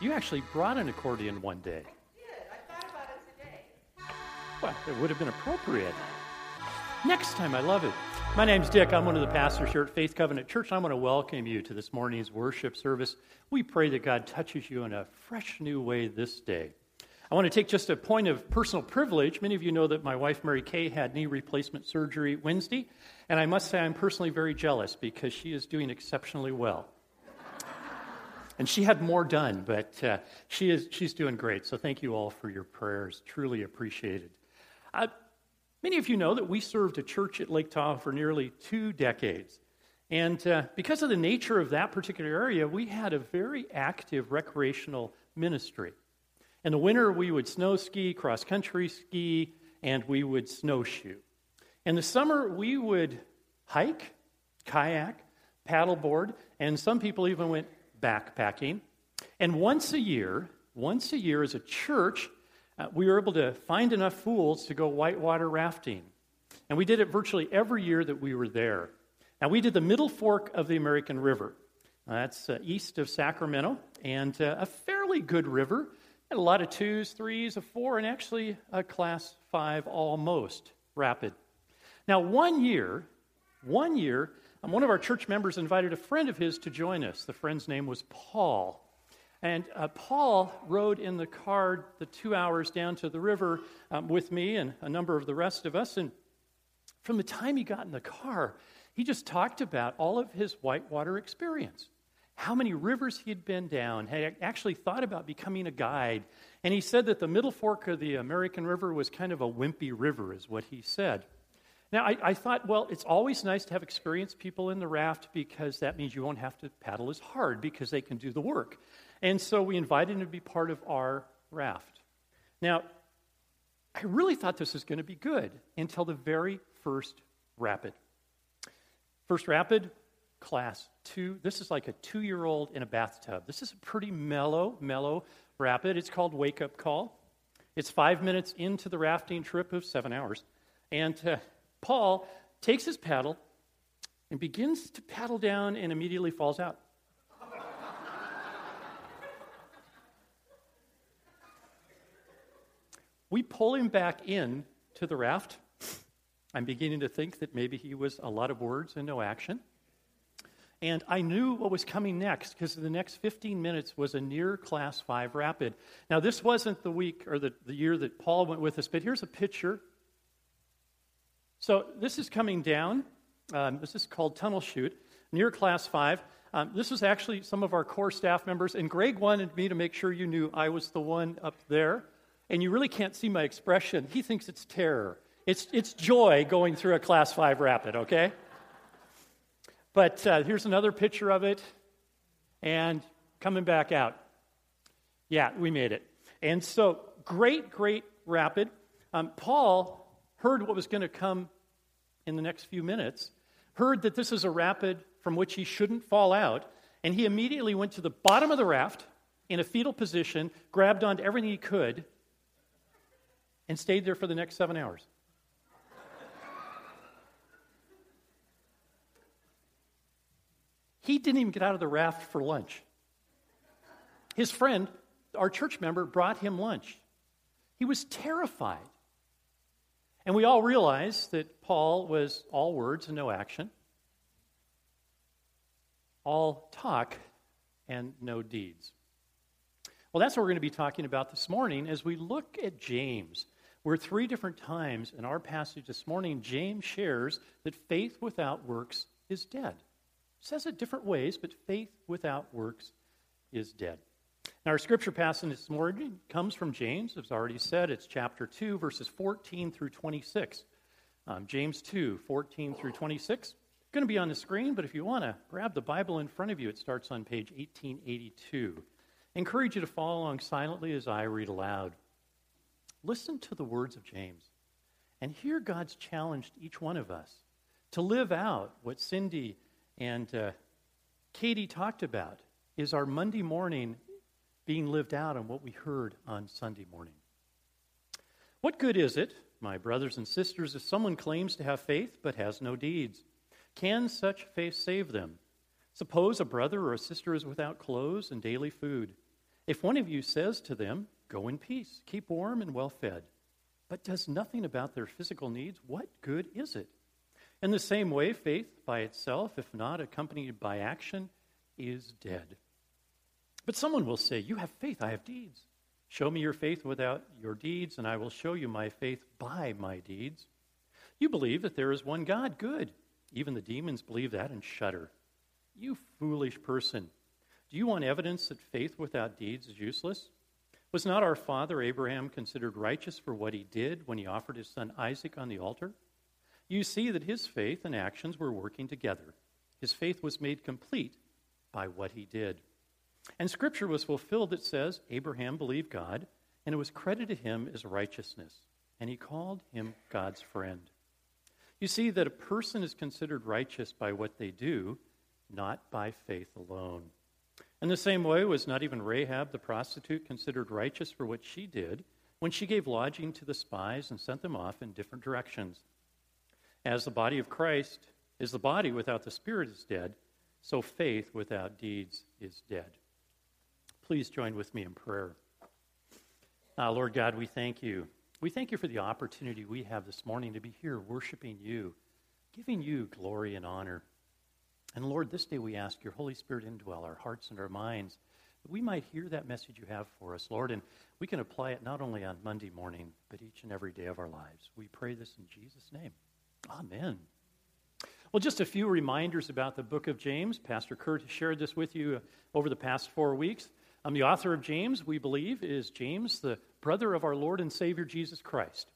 you actually brought an accordion one day. I thought about it today. Well, it would have been appropriate. Next time, I love it. My name's Dick. I'm one of the pastors here at Faith Covenant Church. I want to welcome you to this morning's worship service. We pray that God touches you in a fresh new way this day. I want to take just a point of personal privilege. Many of you know that my wife, Mary Kay, had knee replacement surgery Wednesday, and I must say I'm personally very jealous because she is doing exceptionally well. And she had more done, but uh, she is, she's doing great. So thank you all for your prayers. Truly appreciated. Uh, Many of you know that we served a church at Lake Tahoe for nearly two decades. And uh, because of the nature of that particular area, we had a very active recreational ministry. In the winter, we would snow ski, cross country ski, and we would snowshoe. In the summer, we would hike, kayak, paddleboard, and some people even went backpacking. And once a year, once a year as a church, uh, we were able to find enough fools to go whitewater rafting. And we did it virtually every year that we were there. Now, we did the middle fork of the American River. Uh, that's uh, east of Sacramento, and uh, a fairly good river. Had a lot of twos, threes, a four, and actually a class five almost rapid. Now, one year, one year, um, one of our church members invited a friend of his to join us. The friend's name was Paul. And uh, Paul rode in the car the two hours down to the river um, with me and a number of the rest of us. And from the time he got in the car, he just talked about all of his whitewater experience, how many rivers he had been down, had actually thought about becoming a guide. And he said that the middle fork of the American River was kind of a wimpy river, is what he said. Now, I, I, thought, well, it's always nice to have experienced people in the raft because that means you won't have to paddle as hard because they can do the work. And so we invited him to be part of our raft. Now, I really thought this was going to be good until the very first rapid. First rapid, class two. This is like a two year old in a bathtub. This is a pretty mellow, mellow rapid. It's called Wake Up Call. It's five minutes into the rafting trip of seven hours. And uh, Paul takes his paddle and begins to paddle down and immediately falls out. We pull him back in to the raft. I'm beginning to think that maybe he was a lot of words and no action. And I knew what was coming next because the next 15 minutes was a near class 5 rapid. Now, this wasn't the week or the, the year that Paul went with us, but here's a picture. So, this is coming down. Um, this is called Tunnel Chute, near class 5. Um, this was actually some of our core staff members, and Greg wanted me to make sure you knew I was the one up there and you really can't see my expression. He thinks it's terror. It's, it's joy going through a class five rapid, okay? But uh, here's another picture of it, and coming back out. Yeah, we made it. And so, great, great rapid. Um, Paul heard what was going to come in the next few minutes, heard that this is a rapid from which he shouldn't fall out, and he immediately went to the bottom of the raft in a fetal position, grabbed onto everything he could, and stayed there for the next seven hours. he didn't even get out of the raft for lunch. His friend, our church member, brought him lunch. He was terrified. And we all realize that Paul was all words and no action, all talk and no deeds. Well, that's what we're going to be talking about this morning as we look at James. Where three different times in our passage this morning, James shares that faith without works is dead. says it different ways, but faith without works is dead. Now, our scripture passage this morning comes from James. As already said, it's chapter 2, verses 14 through 26. Um, James 2, 14 through 26. It's Going to be on the screen, but if you want to grab the Bible in front of you, it starts on page 1882. I encourage you to follow along silently as I read aloud. Listen to the words of James and hear God's challenge to each one of us to live out what Cindy and uh, Katie talked about is our Monday morning being lived out on what we heard on Sunday morning. What good is it, my brothers and sisters, if someone claims to have faith but has no deeds? Can such faith save them? Suppose a brother or a sister is without clothes and daily food. If one of you says to them, Go in peace, keep warm and well fed, but does nothing about their physical needs, what good is it? In the same way, faith by itself, if not accompanied by action, is dead. But someone will say, You have faith, I have deeds. Show me your faith without your deeds, and I will show you my faith by my deeds. You believe that there is one God, good. Even the demons believe that and shudder. You foolish person. Do you want evidence that faith without deeds is useless? Was not our father Abraham considered righteous for what he did when he offered his son Isaac on the altar? You see that his faith and actions were working together. His faith was made complete by what he did. And scripture was fulfilled that says, Abraham believed God, and it was credited to him as righteousness, and he called him God's friend. You see that a person is considered righteous by what they do, not by faith alone. In the same way, was not even Rahab the prostitute considered righteous for what she did when she gave lodging to the spies and sent them off in different directions? As the body of Christ is the body without the spirit is dead, so faith without deeds is dead. Please join with me in prayer. Uh, Lord God, we thank you. We thank you for the opportunity we have this morning to be here worshiping you, giving you glory and honor. And Lord, this day we ask your Holy Spirit indwell our hearts and our minds, that we might hear that message you have for us, Lord, and we can apply it not only on Monday morning, but each and every day of our lives. We pray this in Jesus' name. Amen. Well, just a few reminders about the book of James. Pastor Kurt shared this with you over the past four weeks. Um, the author of James, we believe, is James, the brother of our Lord and Savior Jesus Christ.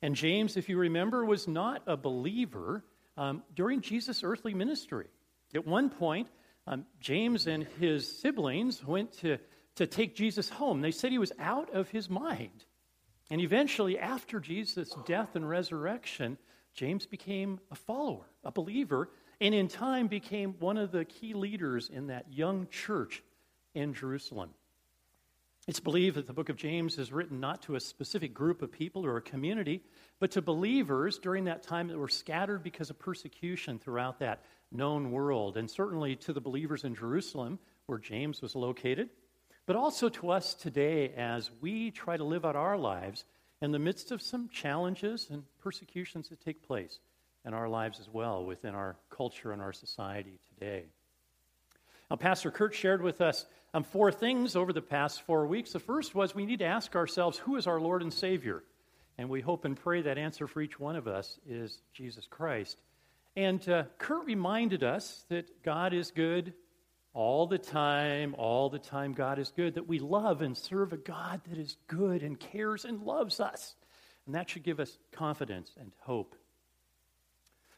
And James, if you remember, was not a believer um, during Jesus' earthly ministry. At one point, um, James and his siblings went to, to take Jesus home. They said he was out of his mind. And eventually, after Jesus' death and resurrection, James became a follower, a believer, and in time became one of the key leaders in that young church in Jerusalem. It's believed that the book of James is written not to a specific group of people or a community, but to believers during that time that were scattered because of persecution throughout that known world, and certainly to the believers in Jerusalem, where James was located, but also to us today as we try to live out our lives in the midst of some challenges and persecutions that take place in our lives as well within our culture and our society today. Now, Pastor Kurt shared with us um, four things over the past four weeks. The first was we need to ask ourselves, who is our Lord and Savior? And we hope and pray that answer for each one of us is Jesus Christ. And uh, Kurt reminded us that God is good all the time, all the time, God is good, that we love and serve a God that is good and cares and loves us. And that should give us confidence and hope.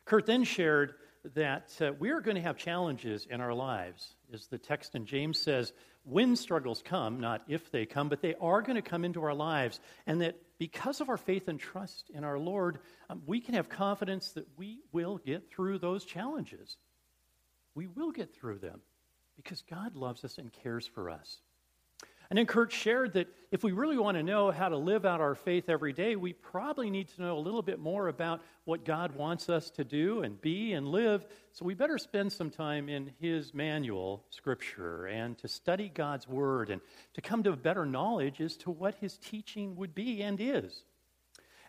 Kurt then shared that uh, we are going to have challenges in our lives. As the text in James says, when struggles come, not if they come, but they are going to come into our lives. And that because of our faith and trust in our Lord, um, we can have confidence that we will get through those challenges. We will get through them because God loves us and cares for us. And then Kurt shared that if we really want to know how to live out our faith every day, we probably need to know a little bit more about what God wants us to do and be and live. So we better spend some time in his manual, Scripture, and to study God's Word and to come to a better knowledge as to what his teaching would be and is.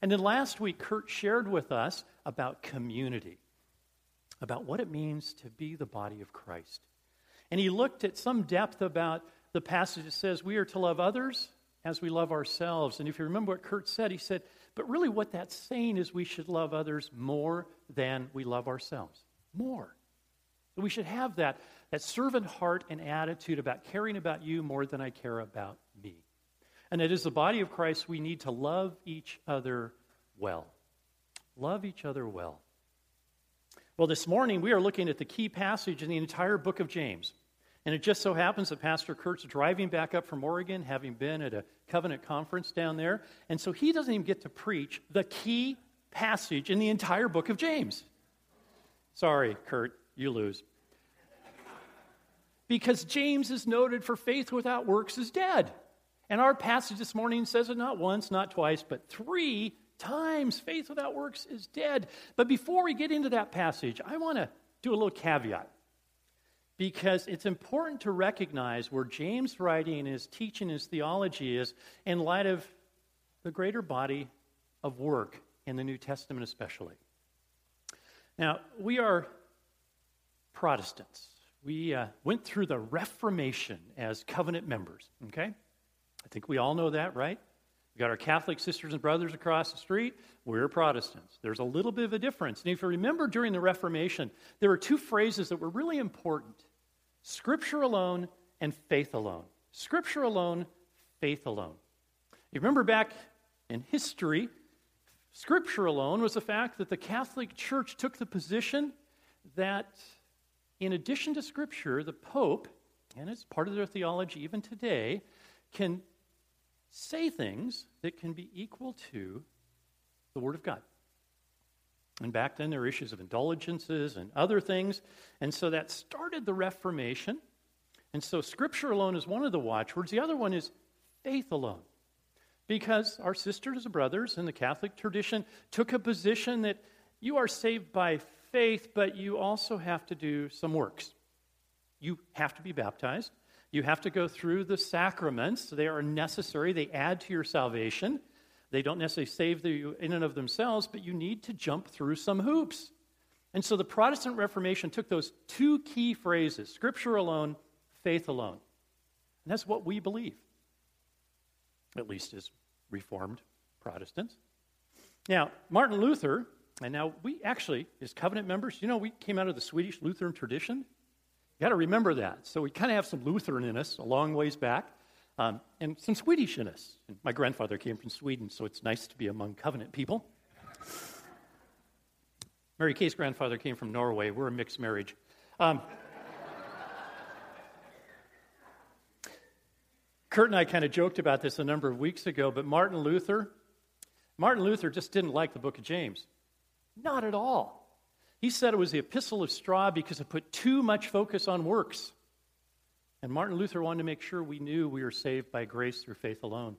And then last week, Kurt shared with us about community, about what it means to be the body of Christ. And he looked at some depth about the passage that says we are to love others as we love ourselves. And if you remember what Kurt said, he said, but really what that's saying is we should love others more than we love ourselves. More. we should have that, that servant heart and attitude about caring about you more than I care about me. And it is the body of Christ we need to love each other well. Love each other well. Well, this morning we are looking at the key passage in the entire book of James. And it just so happens that Pastor Kurt's driving back up from Oregon, having been at a covenant conference down there. And so he doesn't even get to preach the key passage in the entire book of James. Sorry, Kurt, you lose. Because James is noted for faith without works is dead. And our passage this morning says it not once, not twice, but three times. Faith without works is dead. But before we get into that passage, I want to do a little caveat. Because it's important to recognize where James' writing, his teaching, his theology is in light of the greater body of work in the New Testament, especially. Now, we are Protestants. We uh, went through the Reformation as covenant members, okay? I think we all know that, right? We got our Catholic sisters and brothers across the street. We're Protestants. There's a little bit of a difference. And if you remember during the Reformation, there were two phrases that were really important Scripture alone and faith alone. Scripture alone, faith alone. You remember back in history, Scripture alone was the fact that the Catholic Church took the position that, in addition to Scripture, the Pope, and it's part of their theology even today, can say things that can be equal to the Word of God. And back then, there were issues of indulgences and other things. And so that started the Reformation. And so, Scripture alone is one of the watchwords. The other one is faith alone. Because our sisters and brothers in the Catholic tradition took a position that you are saved by faith, but you also have to do some works. You have to be baptized. You have to go through the sacraments. They are necessary, they add to your salvation. They don't necessarily save you in and of themselves, but you need to jump through some hoops. And so the Protestant Reformation took those two key phrases Scripture alone, faith alone. And that's what we believe, at least as Reformed Protestants. Now, Martin Luther, and now we actually, as covenant members, you know, we came out of the Swedish Lutheran tradition. You got to remember that. So we kind of have some Lutheran in us a long ways back um, and some Swedish in us. And my grandfather came from Sweden, so it's nice to be among covenant people. Mary Kay's grandfather came from Norway. We're a mixed marriage. Um, Kurt and I kind of joked about this a number of weeks ago, but Martin Luther, Martin Luther just didn't like the book of James. Not at all. He said it was the epistle of straw because it put too much focus on works. And Martin Luther wanted to make sure we knew we were saved by grace through faith alone.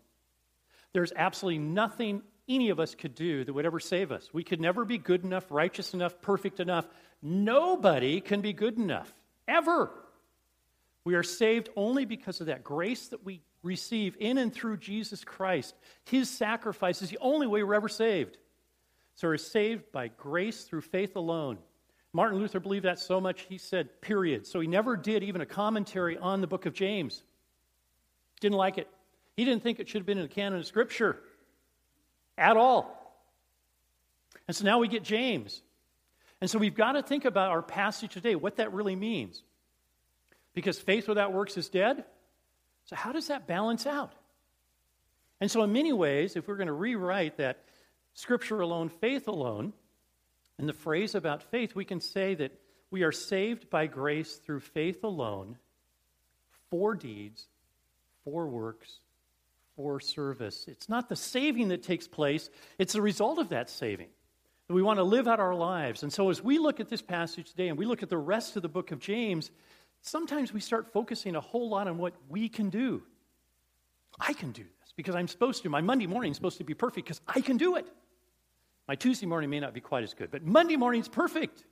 There's absolutely nothing any of us could do that would ever save us. We could never be good enough, righteous enough, perfect enough. Nobody can be good enough, ever. We are saved only because of that grace that we receive in and through Jesus Christ. His sacrifice is the only way we're ever saved. So we're saved by grace through faith alone. Martin Luther believed that so much, he said, period. So he never did even a commentary on the book of James. Didn't like it. He didn't think it should have been in the canon of Scripture at all. And so now we get James. And so we've got to think about our passage today, what that really means. Because faith without works is dead. So, how does that balance out? And so, in many ways, if we're going to rewrite that scripture alone, faith alone, in the phrase about faith, we can say that we are saved by grace through faith alone, for deeds, for works, for service. It's not the saving that takes place, it's the result of that saving. We want to live out our lives. And so, as we look at this passage today and we look at the rest of the book of James, sometimes we start focusing a whole lot on what we can do. I can do this because I'm supposed to. My Monday morning is supposed to be perfect because I can do it. My Tuesday morning may not be quite as good, but Monday morning's perfect.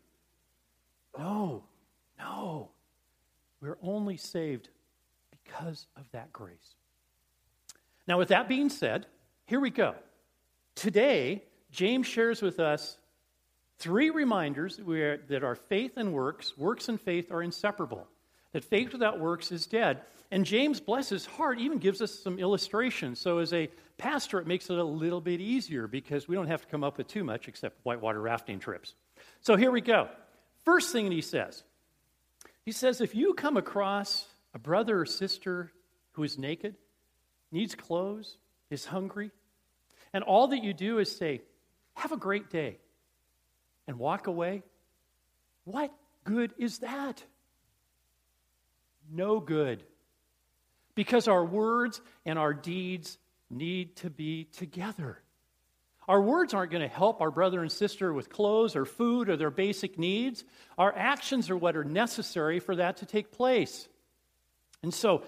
No, no. We're only saved because of that grace. Now, with that being said, here we go. Today, James shares with us three reminders that our faith and works, works and faith, are inseparable. That faith without works is dead. And James, bless his heart, even gives us some illustrations. So, as a pastor, it makes it a little bit easier because we don't have to come up with too much except whitewater rafting trips. So, here we go. First thing he says he says, if you come across a brother or sister who is naked, needs clothes, is hungry, and all that you do is say, Have a great day, and walk away, what good is that? No good. Because our words and our deeds need to be together. Our words aren't going to help our brother and sister with clothes or food or their basic needs. Our actions are what are necessary for that to take place. And so,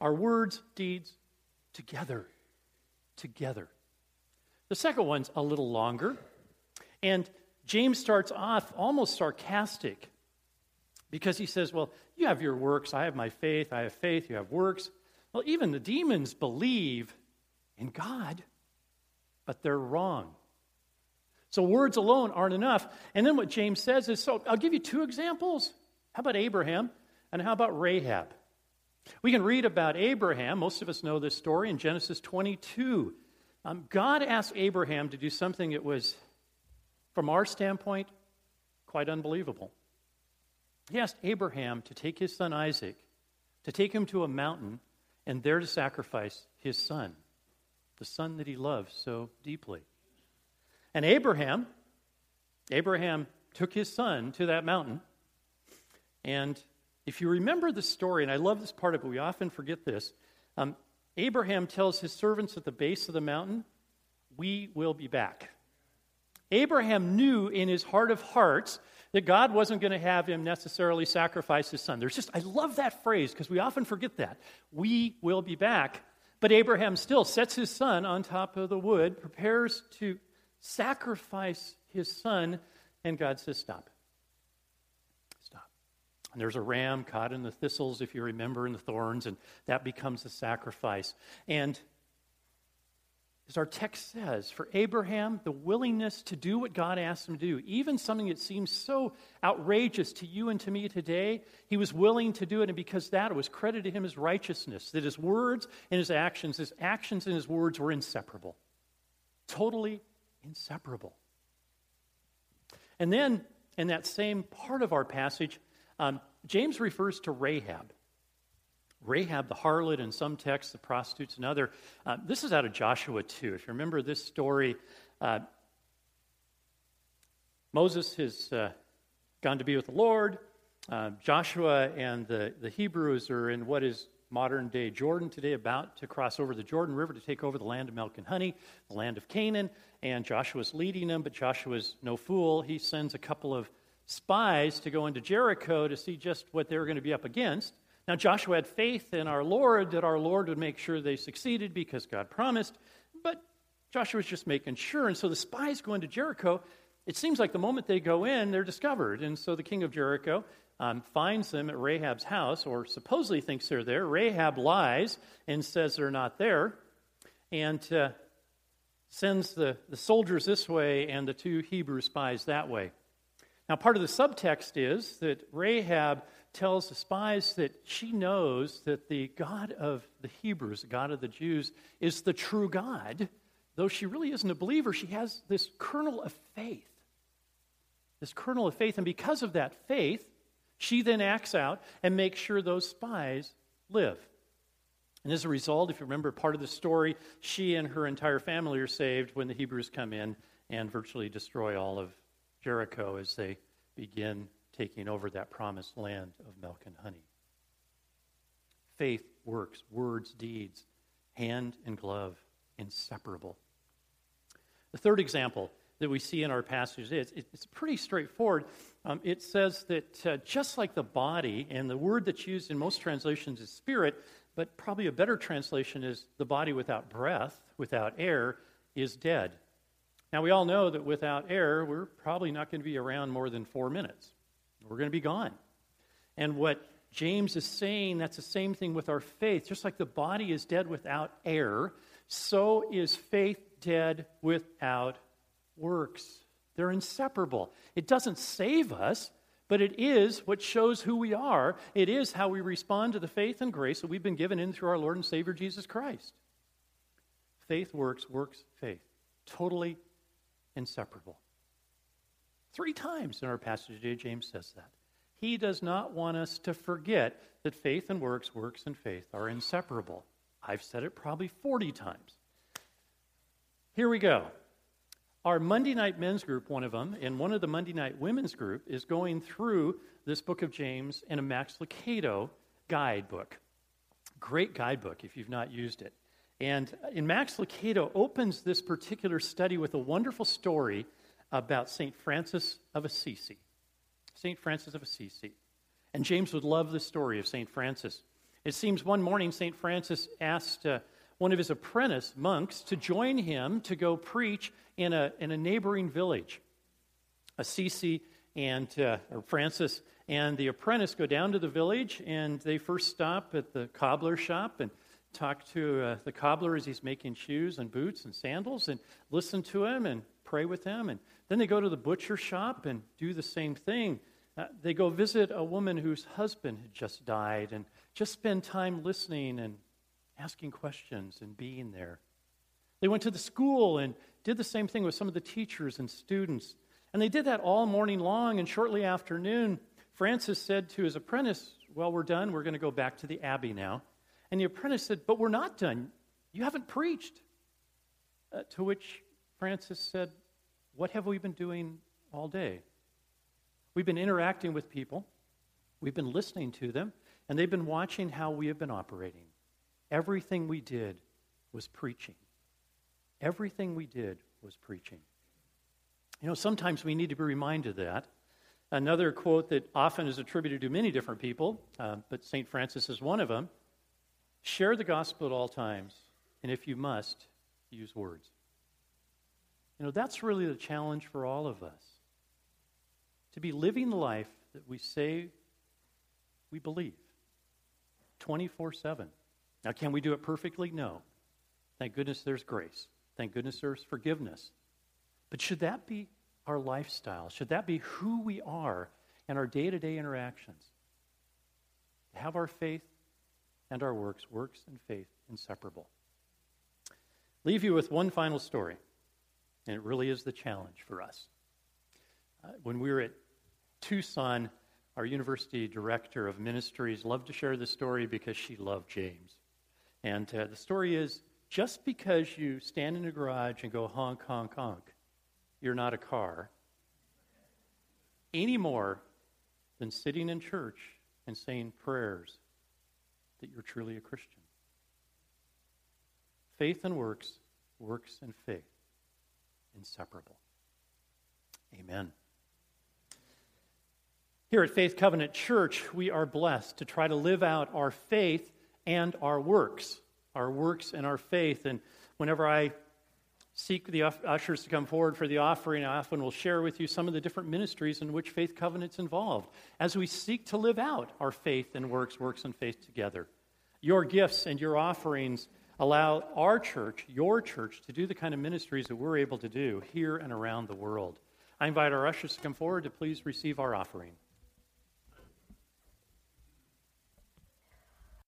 our words, deeds, together. Together. The second one's a little longer. And James starts off almost sarcastic. Because he says, Well, you have your works, I have my faith, I have faith, you have works. Well, even the demons believe in God, but they're wrong. So words alone aren't enough. And then what James says is so I'll give you two examples. How about Abraham and how about Rahab? We can read about Abraham. Most of us know this story in Genesis 22. Um, God asked Abraham to do something that was, from our standpoint, quite unbelievable. He asked Abraham to take his son Isaac, to take him to a mountain, and there to sacrifice his son, the son that he loved so deeply. And Abraham, Abraham took his son to that mountain. And if you remember the story, and I love this part of it, we often forget this. Um, Abraham tells his servants at the base of the mountain, We will be back. Abraham knew in his heart of hearts that God wasn't going to have him necessarily sacrifice his son. There's just, I love that phrase because we often forget that. We will be back. But Abraham still sets his son on top of the wood, prepares to sacrifice his son, and God says, Stop. Stop. And there's a ram caught in the thistles, if you remember, in the thorns, and that becomes a sacrifice. And as our text says, for Abraham, the willingness to do what God asked him to do, even something that seems so outrageous to you and to me today, he was willing to do it, and because that, was credited to him as righteousness, that his words and his actions, his actions and his words were inseparable. Totally inseparable. And then, in that same part of our passage, um, James refers to Rahab. Rahab, the harlot, in some texts, the prostitutes, in other. Uh, this is out of Joshua 2. If you remember this story, uh, Moses has uh, gone to be with the Lord. Uh, Joshua and the, the Hebrews are in what is modern day Jordan today, about to cross over the Jordan River to take over the land of milk and honey, the land of Canaan. And Joshua's leading them, but Joshua's no fool. He sends a couple of spies to go into Jericho to see just what they're going to be up against. Now, Joshua had faith in our Lord that our Lord would make sure they succeeded because God promised, but Joshua was just making sure. And so the spies go into Jericho. It seems like the moment they go in, they're discovered. And so the king of Jericho um, finds them at Rahab's house, or supposedly thinks they're there. Rahab lies and says they're not there, and uh, sends the, the soldiers this way and the two Hebrew spies that way. Now, part of the subtext is that Rahab tells the spies that she knows that the God of the Hebrews, the God of the Jews, is the true God. Though she really isn't a believer, she has this kernel of faith. This kernel of faith. And because of that faith, she then acts out and makes sure those spies live. And as a result, if you remember part of the story, she and her entire family are saved when the Hebrews come in and virtually destroy all of Jericho as they begin taking over that promised land of milk and honey. Faith works, words, deeds, hand and glove, inseparable. The third example that we see in our passage is it's pretty straightforward. Um, it says that uh, just like the body, and the word that's used in most translations is spirit, but probably a better translation is the body without breath, without air, is dead. Now, we all know that without air, we're probably not going to be around more than four minutes. We're going to be gone. And what James is saying, that's the same thing with our faith. Just like the body is dead without air, so is faith dead without works. They're inseparable. It doesn't save us, but it is what shows who we are. It is how we respond to the faith and grace that we've been given in through our Lord and Savior Jesus Christ. Faith works, works, faith. Totally inseparable. Three times in our passage today, James says that. He does not want us to forget that faith and works, works and faith are inseparable. I've said it probably 40 times. Here we go. Our Monday night men's group, one of them, and one of the Monday night women's group is going through this book of James in a Max Lucado guidebook. Great guidebook if you've not used it. And uh, in Max Lucado opens this particular study with a wonderful story about St. Francis of Assisi. St. Francis of Assisi. And James would love the story of St. Francis. It seems one morning St. Francis asked uh, one of his apprentice monks to join him to go preach in a, in a neighboring village. Assisi and uh, or Francis and the apprentice go down to the village, and they first stop at the cobbler shop and talk to uh, the cobbler as he's making shoes and boots and sandals, and listen to him and pray with them. And then they go to the butcher shop and do the same thing. Uh, they go visit a woman whose husband had just died and just spend time listening and asking questions and being there. They went to the school and did the same thing with some of the teachers and students. And they did that all morning long. And shortly after noon, Francis said to his apprentice, Well, we're done. We're going to go back to the Abbey now. And the apprentice said, But we're not done. You haven't preached. Uh, to which Francis said, What have we been doing all day? We've been interacting with people, we've been listening to them, and they've been watching how we have been operating. Everything we did was preaching. Everything we did was preaching. You know, sometimes we need to be reminded of that. Another quote that often is attributed to many different people, uh, but St. Francis is one of them share the gospel at all times, and if you must, use words. You know, that's really the challenge for all of us to be living the life that we say we believe 24 7. Now, can we do it perfectly? No. Thank goodness there's grace. Thank goodness there's forgiveness. But should that be our lifestyle? Should that be who we are in our day to day interactions? To have our faith and our works, works and faith inseparable. Leave you with one final story, and it really is the challenge for us. Uh, when we were at Tucson, our university director of ministries loved to share this story because she loved James. And uh, the story is just because you stand in a garage and go honk, honk, honk, you're not a car any more than sitting in church and saying prayers that you're truly a Christian. Faith and works, works and faith, inseparable. Amen. Here at Faith Covenant Church, we are blessed to try to live out our faith and our works, our works and our faith. And whenever I seek the ushers to come forward for the offering, I often will share with you some of the different ministries in which Faith Covenant's involved as we seek to live out our faith and works, works and faith together. Your gifts and your offerings allow our church, your church, to do the kind of ministries that we're able to do here and around the world. I invite our ushers to come forward to please receive our offering.